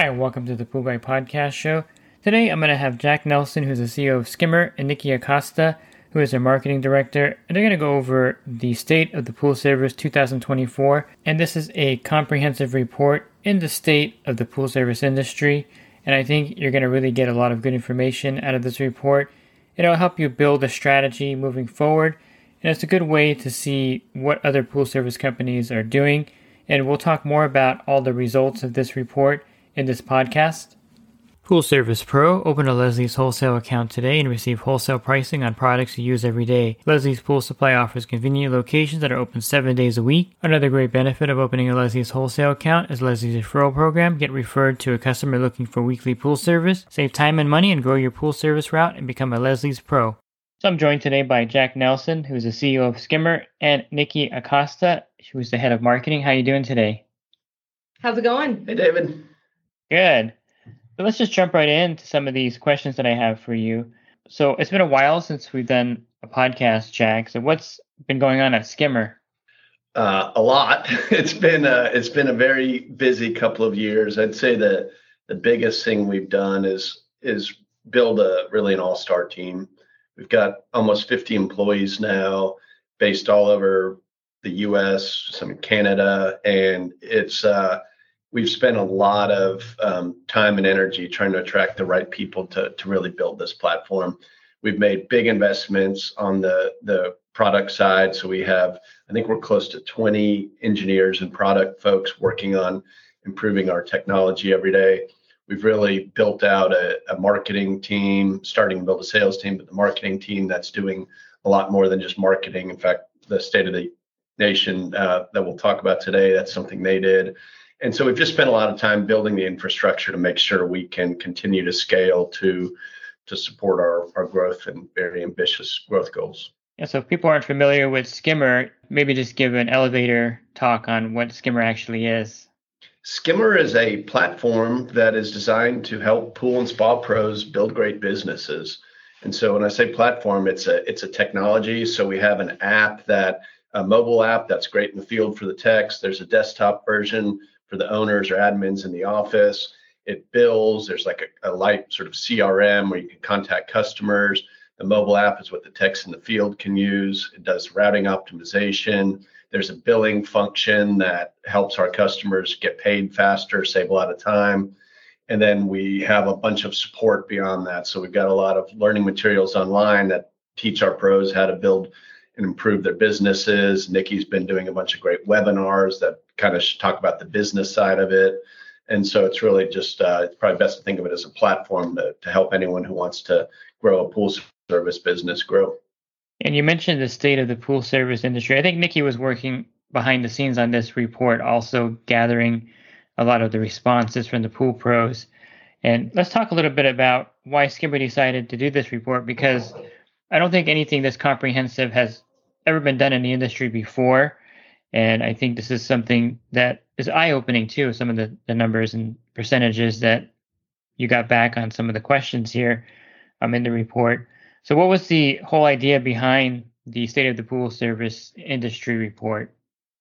Hi, welcome to the Pool Guy Podcast Show. Today I'm going to have Jack Nelson, who's the CEO of Skimmer, and Niki Acosta, who is their marketing director, and they're going to go over the state of the pool service 2024. And this is a comprehensive report in the state of the pool service industry. And I think you're going to really get a lot of good information out of this report. It'll help you build a strategy moving forward. And it's a good way to see what other pool service companies are doing. And we'll talk more about all the results of this report in this podcast. Pool Service Pro. Open a Leslie's wholesale account today and receive wholesale pricing on products you use every day. Leslie's Pool Supply offers convenient locations that are open seven days a week. Another great benefit of opening a Leslie's wholesale account is Leslie's referral program. Get referred to a customer looking for weekly pool service. Save time and money and grow your pool service route and become a Leslie's Pro. So I'm joined today by Jack Nelson, who's the CEO of Skimmer, and Niki Acosta, who's the head of marketing. How are you doing today? How's it going? Hey, David. Good. So let's just jump right into some of these questions that I have for you. So it's been a while since we've done a podcast, Jack. So what's been going on at Skimmer? Uh, a lot. It's been a, it's been a very busy couple of years. I'd say that the biggest thing we've done is is build a really an all star team. We've got almost 50 employees now, based all over the U.S., some in Canada, and it's uh, we've spent a lot of um, time and energy trying to attract the right people to, to really build this platform. We've made big investments on the, the product side. So we have, I think we're close to 20 engineers and product folks working on improving our technology every day. We've really built out a, a marketing team, starting to build a sales team, but the marketing team that's doing a lot more than just marketing. In fact, the state of the nation uh, that we'll talk about today, that's something they did and so we've just spent a lot of time building the infrastructure to make sure we can continue to scale to to support our, our growth and very ambitious growth goals. Yeah, so if people aren't familiar with Skimmer, maybe just give an elevator talk on what Skimmer actually is. Skimmer is a platform that is designed to help pool and spa pros build great businesses. And so when I say platform, it's a it's a technology. So we have an app that a mobile app that's great in the field for the text. There's a desktop version for the owners or admins in the office. It bills. There's like a, a light sort of CRM where you can contact customers. The mobile app is what the techs in the field can use. It does routing optimization. There's a billing function that helps our customers get paid faster, save a lot of time. And then we have a bunch of support beyond that. So we've got a lot of learning materials online that teach our pros how to build and improve their businesses. Niki's been doing a bunch of great webinars that kind of talk about the business side of it. And so it's really just uh, it's probably best to think of it as a platform to, to help anyone who wants to grow a pool service business grow. And you mentioned the state of the pool service industry. I think Niki was working behind the scenes on this report, also gathering a lot of the responses from the pool pros. And let's talk a little bit about why Skimmer decided to do this report because I don't think anything this comprehensive has ever been done in the industry before. And I think this is something that is eye opening too, some of the, the numbers and percentages that you got back on some of the questions here um, in the report. So, what was the whole idea behind the State of the Pool Service Industry report?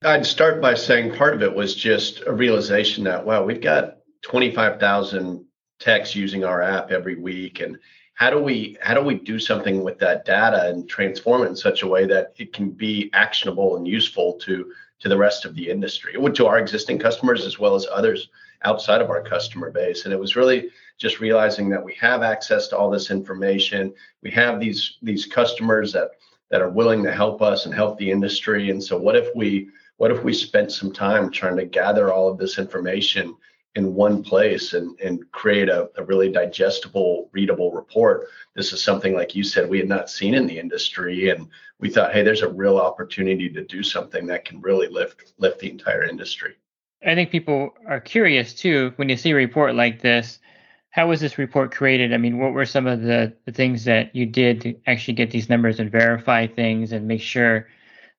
I'd start by saying part of it was just a realization that, wow, we've got 25,000 techs using our app every week. And how do we how do we do something with that data and transform it in such a way that it can be actionable and useful to to the rest of the industry to our existing customers as well as others outside of our customer base? And it was really just realizing that we have access to all this information. We have these these customers that that are willing to help us and help the industry. And so what if we what if we spent some time trying to gather all of this information in one place and, and create a, a really digestible, readable report. This is something, like you said, we had not seen in the industry. And we thought, hey, there's a real opportunity to do something that can really lift lift the entire industry. I think people are curious too when you see a report like this. How was this report created? I mean, what were some of the, the things that you did to actually get these numbers and verify things and make sure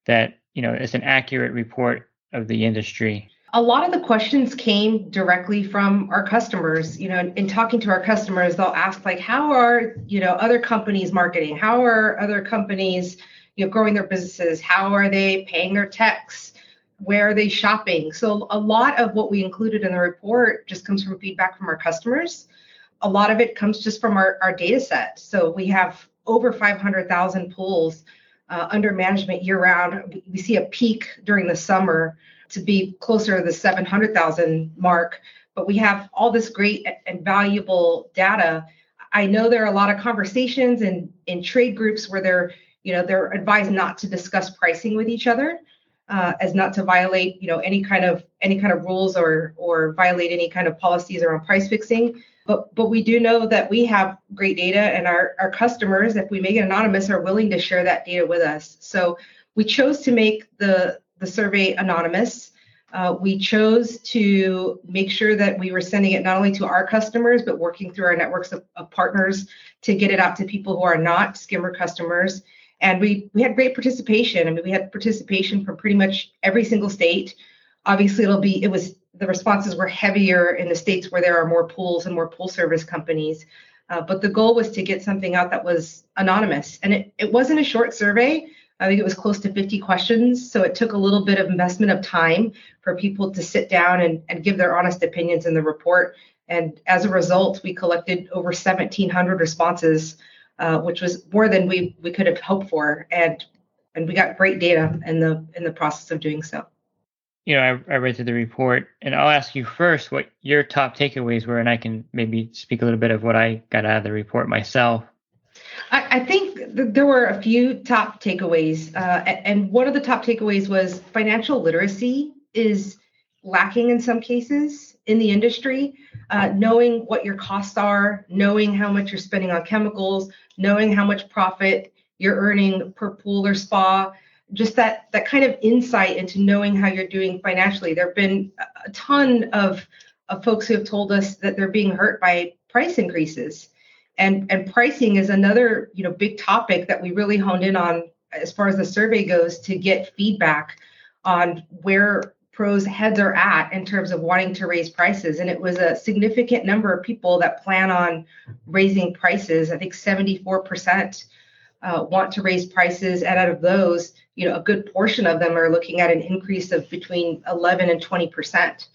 that you know it's an accurate report of the industry? A lot of the questions came directly from our customers. You know, in talking to our customers, they'll ask like, "How are you know other companies marketing? How are other companies you know growing their businesses? How are they paying their techs? Where are they shopping?" So a lot of what we included in the report just comes from feedback from our customers. A lot of it comes just from our, our data set. So we have over 500,000 pools uh, under management year round. We see a peak during the summer to be closer to the 700,000 mark, but we have all this great and valuable data. I know there are a lot of conversations in, in trade groups where they're, you know, they're advised not to discuss pricing with each other. Uh, as not to violate, you know, any kind of any kind of rules or or violate any kind of policies around price fixing. But but we do know that we have great data, and our our customers, if we make it anonymous, are willing to share that data with us. So we chose to make the the survey anonymous. Uh, we chose to make sure that we were sending it not only to our customers, but working through our networks of, of, partners to get it out to people who are not skimmer customers. And we, we had great participation. I mean, we had participation from pretty much every single state. Obviously, it'll be, it was, the responses were heavier in the states where there are more pools and more pool service companies. Uh, but the goal was to get something out that was anonymous. And it, it wasn't a short survey. I think it was close to 50 questions. So it took a little bit of investment of time for people to sit down and, and give their honest opinions in the report. And as a result, we collected over 1,700 responses, uh, which was more than we, we could have hoped for. And and we got great data in the in the process of doing so. You know, I, I read through the report, and I'll ask you first what your top takeaways were, and I can maybe speak a little bit of what I got out of the report myself. I, I think th- there were a few top takeaways, uh, and one of the top takeaways was financial literacy is lacking in some cases in the industry. Uh, knowing what your costs are, knowing how much you're spending on chemicals, knowing how much profit you're earning per pool or spa, just that that kind of insight into knowing how you're doing financially. There have been a ton of of folks who have told us that they're being hurt by price increases and and pricing is another you know big topic that we really honed in on as far as the survey goes to get feedback on where pros heads are at in terms of wanting to raise prices. And it was a significant number of people that plan on raising prices. I think 74% uh, want to raise prices. And out of those you know a good portion of them are looking at an increase of between 11 and 20%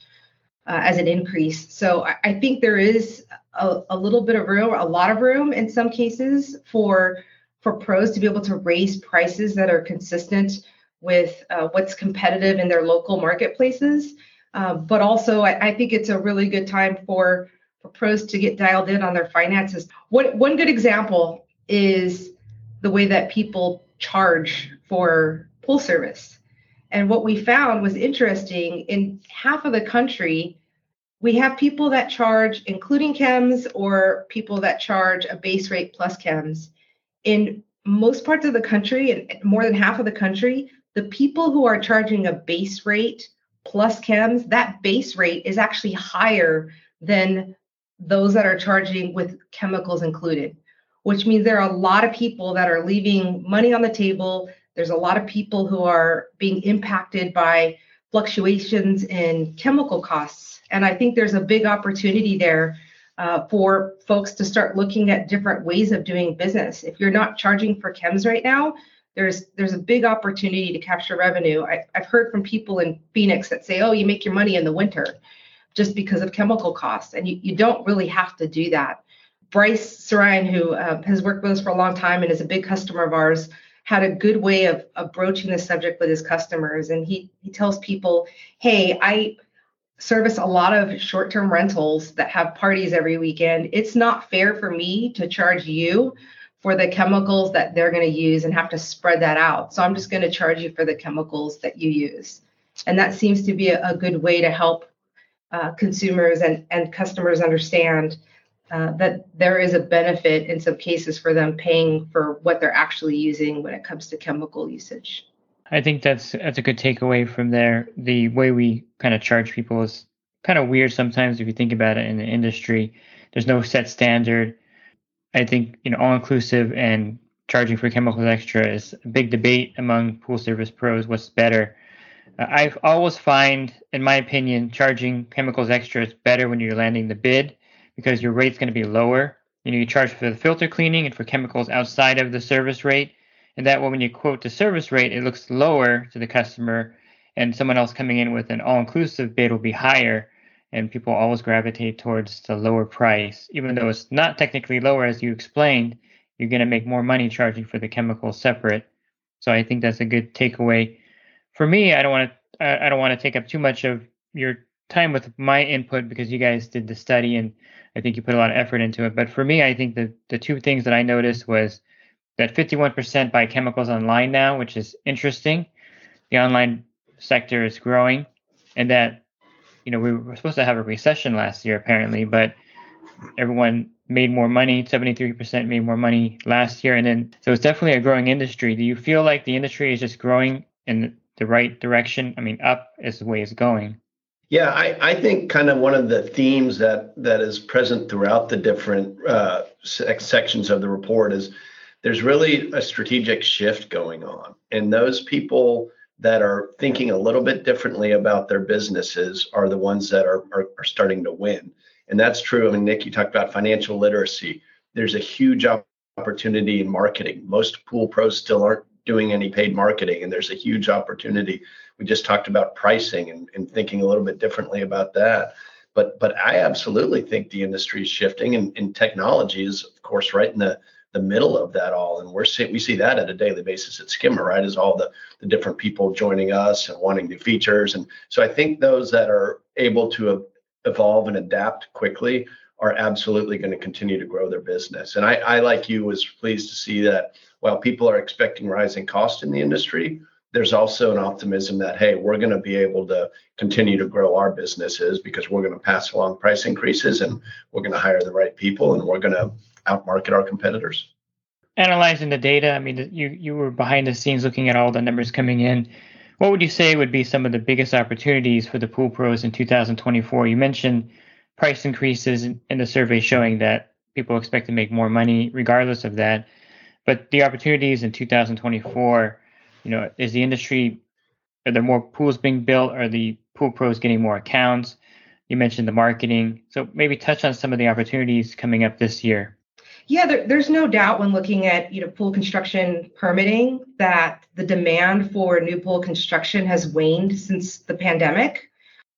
uh, as an increase. So I, I think there is a, a, little bit of room, a lot of room in some cases for for pros to be able to raise prices that are consistent with uh, what's competitive in their local marketplaces. Uh, but also, I, I, think it's a really good time for for pros to get dialed in on their finances. One one good example is the way that people charge for pool service. And what we found was interesting in half of the country, we have people that charge, including chems, or people that charge a base rate plus chems. In most parts of the country, and more than half of the country, the people who are charging a base rate plus chems, that base rate is actually higher than those that are charging with chemicals included, which means there are a lot of people that are leaving money on the table there's a lot of people who are being impacted by fluctuations in chemical costs. And I think there's a big opportunity there uh, for folks to start looking at different ways of doing business. If you're not charging for chems right now, there's there's a big opportunity to capture revenue. I, have heard from people in Phoenix that say, "Oh, you make your money in the winter just because of chemical costs," and you, you don't really have to do that. Bryce Sarine, who uh, has worked with us for a long time and is a big customer of ours, had a good way of, of broaching the subject with his customers. And he, he tells people, hey, I service a lot of short term rentals that have parties every weekend. It's not fair for me to charge you for the chemicals that they're going to use and have to spread that out. So I'm just going to charge you for the chemicals that you use. And that seems to be a, a good way to help uh, consumers and, and customers understand uh, that there is a benefit in some cases for them paying for what they're actually using when it comes to chemical usage. I think that's that's a good takeaway from there. The way we kind of charge people is kind of weird sometimes if you think about it in the industry. There's no set standard. I think you know all inclusive and charging for chemicals extra is a big debate among pool service pros. What's better? Uh, I always find, in my opinion, charging chemicals extra is better when you're landing the bid because your rate's going to be lower. You know, you charge for the filter cleaning and for chemicals outside of the service rate, and that way when you quote the service rate, it looks lower to the customer, and someone else coming in with an all-inclusive bid will be higher, and people always gravitate towards the lower price, even though it's not technically lower as you explained. You're going to make more money charging for the chemicals separate. So I think that's a good takeaway. For me, I don't want to I don't want to take up too much of your time with my input because you guys did the study and I think you put a lot of effort into it. But for me, I think the the two things that I noticed was that 51% buy chemicals online now, which is interesting. The online sector is growing, and that you know we were supposed to have a recession last year apparently, but everyone made more money. 73% made more money last year, and then so it's definitely a growing industry. Do you feel like the industry is just growing in the right direction? I mean, up is the way it's going. Yeah, I, I think kind of one of the themes that that is present throughout the different uh, sections of the report is there's really a strategic shift going on, and those people that are thinking a little bit differently about their businesses are the ones that are, are, are starting to win, and that's true. I mean, Nick, you talked about financial literacy. There's a huge opportunity in marketing. Most pool pros still aren't doing any paid marketing, and there's a huge opportunity we just talked about pricing and, and thinking a little bit differently about that. But but I absolutely think the industry is shifting, and, and technology is of course right in the the middle of that all. And we're see, we see that at a daily basis at skimmer right is all the the different people joining us and wanting new features. And so i think those that are able to evolve and adapt quickly are absolutely going to continue to grow their business. And i, I like you was pleased to see that while people are expecting rising cost in the industry there's also an optimism that hey we're going to be able to continue to grow our businesses because we're going to pass along price increases and we're going to hire the right people and we're going to outmarket our competitors. Analyzing the data i mean you you were behind the scenes looking at all the numbers coming in. What would you say would be some of the biggest opportunities for the pool pros in 2024 you mentioned price increases in the survey showing that people expect to make more money regardless of that but the opportunities in 2024 you know, is the industry are there more pools being built? Are the pool pros getting more accounts? You mentioned the marketing, so maybe touch on some of the opportunities coming up this year. Yeah, there, there's no doubt when looking at you know pool construction permitting that the demand for new pool construction has waned since the pandemic.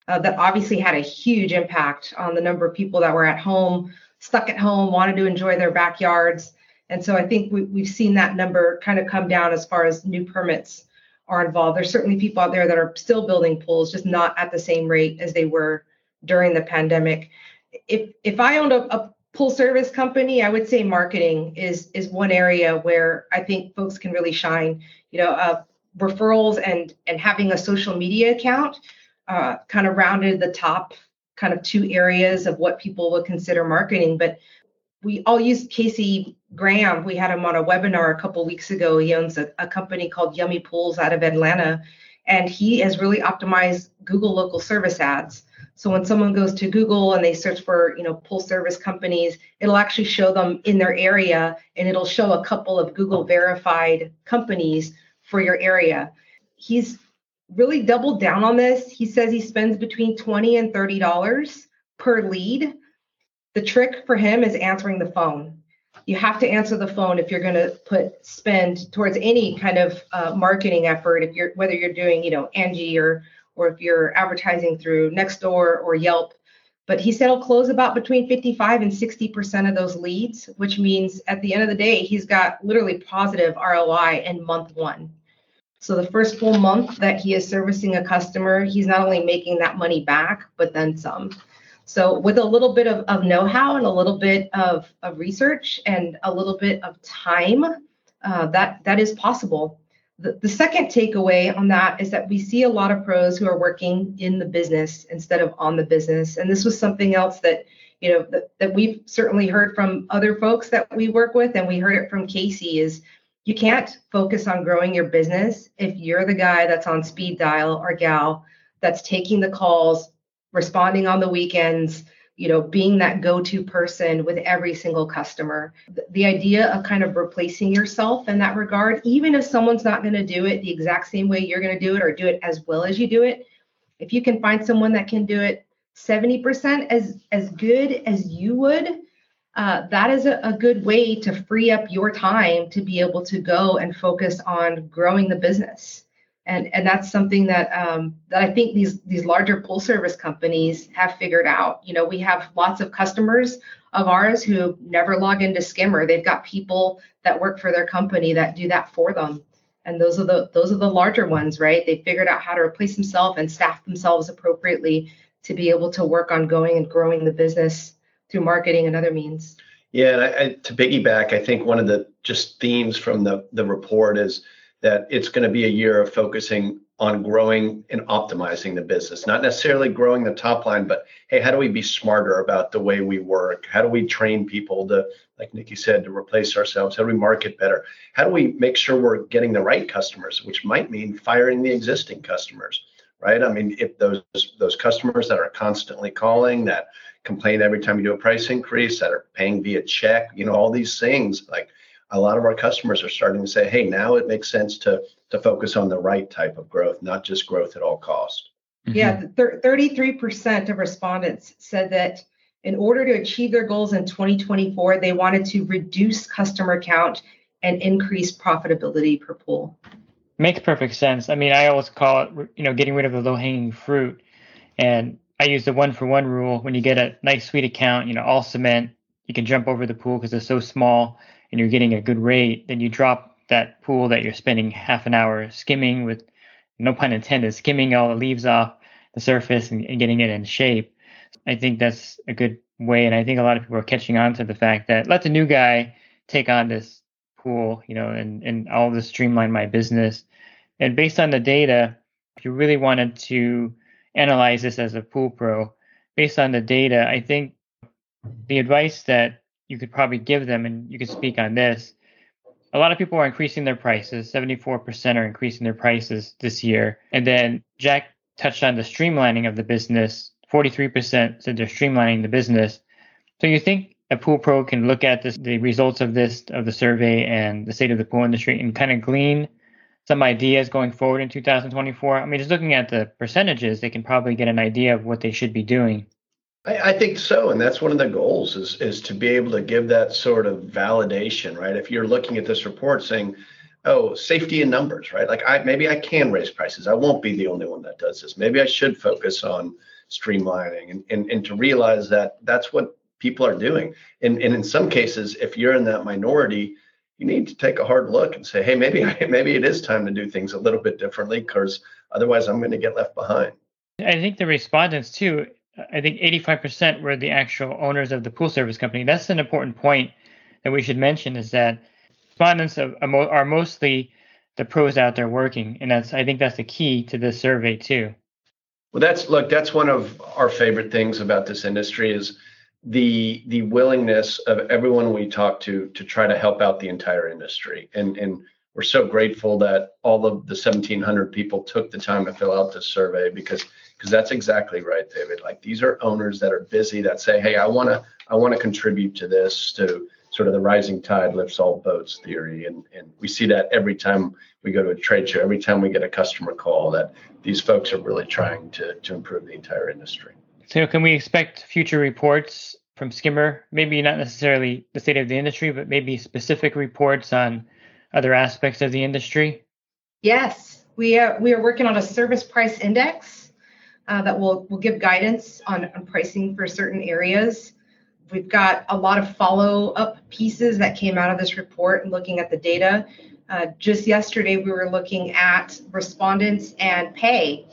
Uh, that obviously had a huge impact on the number of people that were at home, stuck at home, wanted to enjoy their backyards. And so I think we, we've seen that number kind of come down as far as new permits are involved. There's certainly people out there that are still building pools, just not at the same rate as they were during the pandemic. If if I owned a, a pool service company, I would say marketing is is one area where I think folks can really shine. You know, uh, referrals and and having a social media account uh, kind of rounded the top kind of two areas of what people would consider marketing. But we all use Casey Graham. We had him on a webinar a couple weeks ago. He owns a, a company called Yummy Pools out of Atlanta, and he has really optimized Google local service ads. So when someone goes to Google and they search for, you know, pool service companies, it'll actually show them in their area and it'll show a couple of Google verified companies for your area. He's really doubled down on this. He says he spends between 20 and 30 dollars per lead the trick for him is answering the phone. You have to answer the phone if you're going to put spend towards any kind of uh, marketing effort. If you're whether you're doing you know Angie or or if you're advertising through Nextdoor or Yelp. But he said he'll close about between 55 and 60 percent of those leads, which means at the end of the day he's got literally positive ROI in month one. So the first full month that he is servicing a customer, he's not only making that money back, but then some. So with a little bit of, of know-how and a little bit of, of research and a little bit of time, uh, that that is possible. The, the second takeaway on that is that we see a lot of pros who are working in the business instead of on the business. And this was something else that, you know, that, that we've certainly heard from other folks that we work with, and we heard it from Casey is you can't focus on growing your business if you're the guy that's on speed dial or gal that's taking the calls, responding on the weekends, you know, being that go-to person with every single customer. The idea of kind of replacing yourself in that regard, even if someone's not going to do it the exact same way you're going to do it or do it as well as you do it, if you can find someone that can do it 70% as as good as you would, uh, that is a, a, good way to free up your time to be able to go and focus on growing the business and and that's something that um, that I think these these larger pull service companies have figured out. You know, we have lots of customers of ours who never log into Skimmer. They've got people that work for their company that do that for them, and those are the those are the larger ones, right? They figured out how to replace themselves and staff themselves appropriately to be able to work on going and growing the business through marketing and other means. Yeah, and I, I, to piggyback, I think one of the just themes from the the report is that it's going to be a year of focusing on growing and optimizing the business, not necessarily growing the top line, but hey, how do we be smarter about the way we work? How do we train people to, like Niki said, to replace ourselves? How do we market better? How do we make sure we're getting the right customers, which might mean firing the existing customers, right? I mean, if those those customers that are constantly calling, that complain every time you do a price increase, that are paying via check, you know, all these things like a lot of our customers are starting to say, hey, now it makes sense to to focus on the right type of growth, not just growth at all cost. Mm-hmm. Yeah, 33% of respondents said that in order to achieve their goals in 2024, they wanted to reduce customer count and increase profitability per pool. Makes perfect sense. I mean, I always call it, you know, getting rid of the low hanging fruit. And I use the one for one rule. When you get a nice sweet account, you know, all cement, you can jump over the pool because it's so small and you're getting a good rate, then you drop that pool that you're spending half an hour skimming with no pun intended, skimming all the leaves off the surface and, and getting it in shape. I think that's a good way. And I think a lot of people are catching on to the fact that let the new guy take on this pool, you know, and, and all this streamline my business. And based on the data, if you really wanted to analyze this as a pool pro, based on the data, I think the advice that you could probably give them, and you could speak on this. A lot of people are increasing their prices. 74% are increasing their prices this year. And then Jack touched on the streamlining of the business. 43% said they're streamlining the business. So you think a pool pro can look at this, the results of this, of the survey and the state of the pool industry and kind of glean some ideas going forward in 2024? I mean, just looking at the percentages, they can probably get an idea of what they should be doing. I, I, think so, and that's one of the goals is is to be able to give that sort of validation, right? If you're looking at this report saying, "Oh, safety in numbers," right? Like I maybe I can raise prices. I won't be the only one that does this. Maybe I should focus on streamlining and and, and to realize that that's what people are doing. And and in some cases, if you're in that minority, you need to take a hard look and say, "Hey, maybe maybe it is time to do things a little bit differently because otherwise I'm going to get left behind." I think the respondents too I think 85% were the actual owners of the pool service company. That's an important point that we should mention is that respondents are mostly the pros out there working, and that's I think that's the key to this survey too. Well, that's look, that's one of our favorite things about this industry is the the willingness of everyone we talk to to try to help out the entire industry, and and we're so grateful that all of the 1,700 people took the time to fill out this survey because because that's exactly right, David. Like these are owners that are busy that say, "Hey, I want to I want to contribute to this to sort of the rising tide lifts all boats theory." And and we see that every time we go to a trade show, every time we get a customer call that these folks are really trying to to improve the entire industry. So can we expect future reports from Skimmer? Maybe not necessarily the state of the industry, but maybe specific reports on other aspects of the industry? Yes, we are, we are working on a service price index uh, that will, will give guidance on, on pricing for certain areas. We've got a lot of follow up pieces that came out of this report and looking at the data. Uh, just yesterday, we were looking at respondents and pay.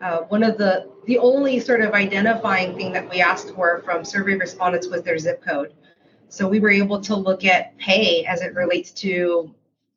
Uh, one of the the only sort of identifying thing that we asked for from survey respondents was their zip code. So we were able to look at pay as it relates to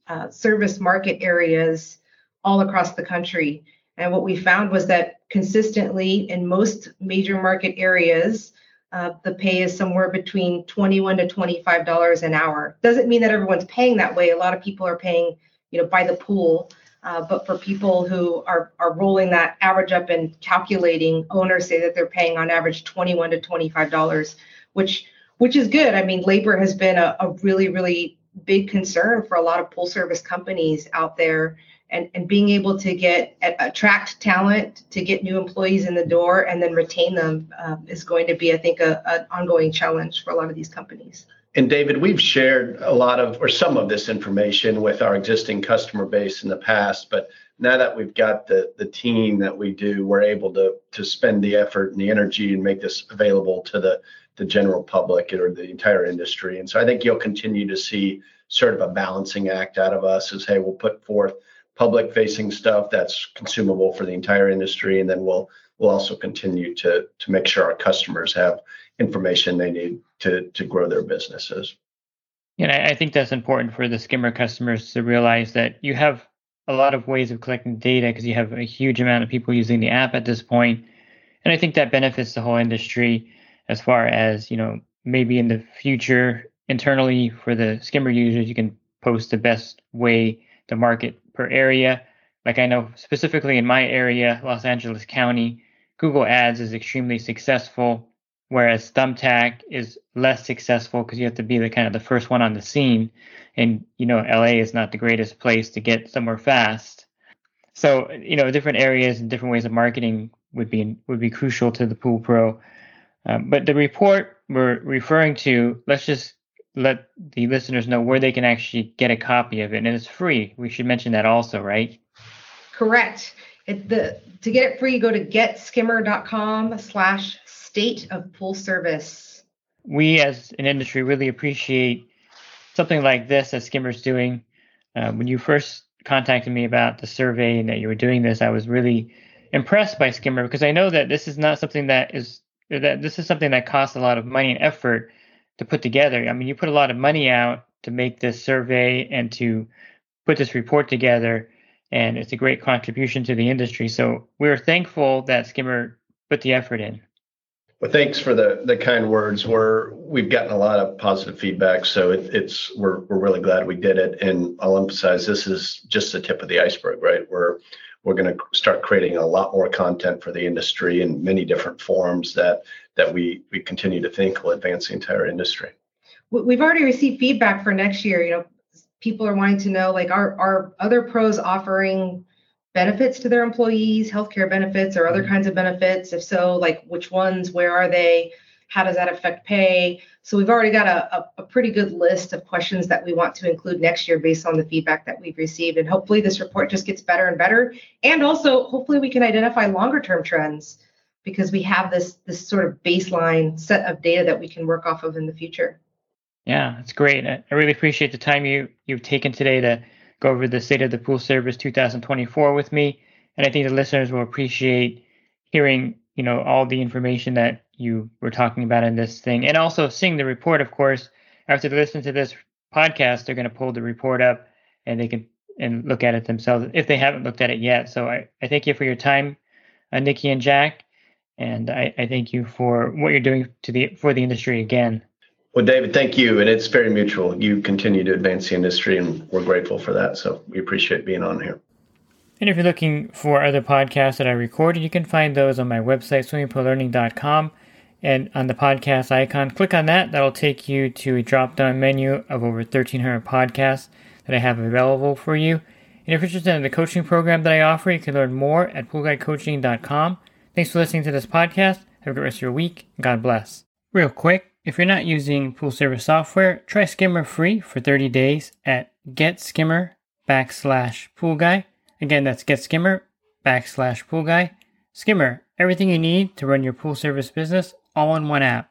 uh, service market areas all across the country. And what we found was that consistently in most major market areas, uh, the pay is somewhere between 21 to 25 dollars an hour. Doesn't mean that everyone's paying that way. A lot of people are paying, you know, by the pool. Uh, but for people who are are rolling that average up and calculating, owners say that they're paying on average 21 to 25 dollars, which which is good. I mean, labor has been a, a really really big concern for a lot of pool service companies out there and, and being able to get attract talent to get new employees in the door and then retain them um, is going to be i think a, an ongoing challenge for a lot of these companies. And david we've shared a lot of or some of this information with our existing customer base in the past but now that we've got the the team that we do we're able to to spend the effort and the energy and make this available to the the general public or the entire industry. And so i think you'll continue to see sort of a balancing act out of us as hey we'll put forth public facing stuff that's consumable for the entire industry and then we'll we'll also continue to to make sure our customers have information they need to to grow their businesses. And I, think that's important for the skimmer customers to realize that you have a lot of ways of collecting data because you have a huge amount of people using the app at this point. And i think that benefits the whole industry as far as you know maybe in the future internally for the skimmer users you can post the best way to market per area. Like I know specifically in my area, Los Angeles County, Google Ads is extremely successful, whereas Thumbtack is less successful because you have to be the kind of the first one on the scene, and you know LA is not the greatest place to get somewhere fast. So you know different areas and different ways of marketing would be would be crucial to the Pool Pro. Um, but the report we're referring to, let's just let the listeners know where they can actually get a copy of it, and it's free. We should mention that also, right? Correct. It, the to get it free, go to getskimmer.com slash state of pool service. We as an industry really appreciate something like this that Skimmer's doing. Uh, when you first contacted me about the survey and that you were doing this, I was really impressed by Skimmer because I know that this is not something that is that this is something that costs a lot of money and effort to put together. I mean, you put a lot of money out to make this survey and to put this report together, and it's a great contribution to the industry. So we're thankful that Skimmer put the effort in. Well, thanks for the the kind words. We're we've gotten a lot of positive feedback, so it, it's we're we're really glad we did it. And I'll emphasize this is just the tip of the iceberg, right? We're we're going to start creating a lot more content for the industry in many different forms that that we we continue to think will advance the entire industry. We've already received feedback for next year. You know, people are wanting to know like are are other pros offering benefits to their employees, healthcare benefits or other mm-hmm. kinds of benefits? If so, like which ones? Where are they? How does that affect pay? So we've already got a, a, a, pretty good list of questions that we want to include next year based on the feedback that we've received. And hopefully this report just gets better and better. And also hopefully we can identify longer term trends because we have this this sort of baseline set of data that we can work off of in the future. Yeah, that's great. I really appreciate the time you you've taken today to go over the state of the pool service 2024 with me, and I think the listeners will appreciate hearing you know all the information that you were talking about in this thing, and also seeing the report. Of course, after they listen to this podcast, they're going to pull the report up and they can and look at it themselves if they haven't looked at it yet. So I, I thank you for your time, uh, Niki and Jack. And I, I thank you for what you're doing to the for the industry again. Well, David, thank you. And it's very mutual. You continue to advance the industry, and we're grateful for that. So we appreciate being on here. And if you're looking for other podcasts that I recorded, you can find those on my website, swimmingpoollearning.com. And on the podcast icon, click on that. That'll take you to a drop down menu of over 1,300 podcasts that I have available for you. And if you're interested in the coaching program that I offer, you can learn more at poolguidecoaching.com. Thanks for listening to this podcast. Have a good rest of your week. God bless. Real quick, if you're not using pool service software, try Skimmer free for 30 days at getskimmer backslash pool guy. Again, that's getskimmer backslash pool guy. Skimmer, everything you need to run your pool service business all in one app.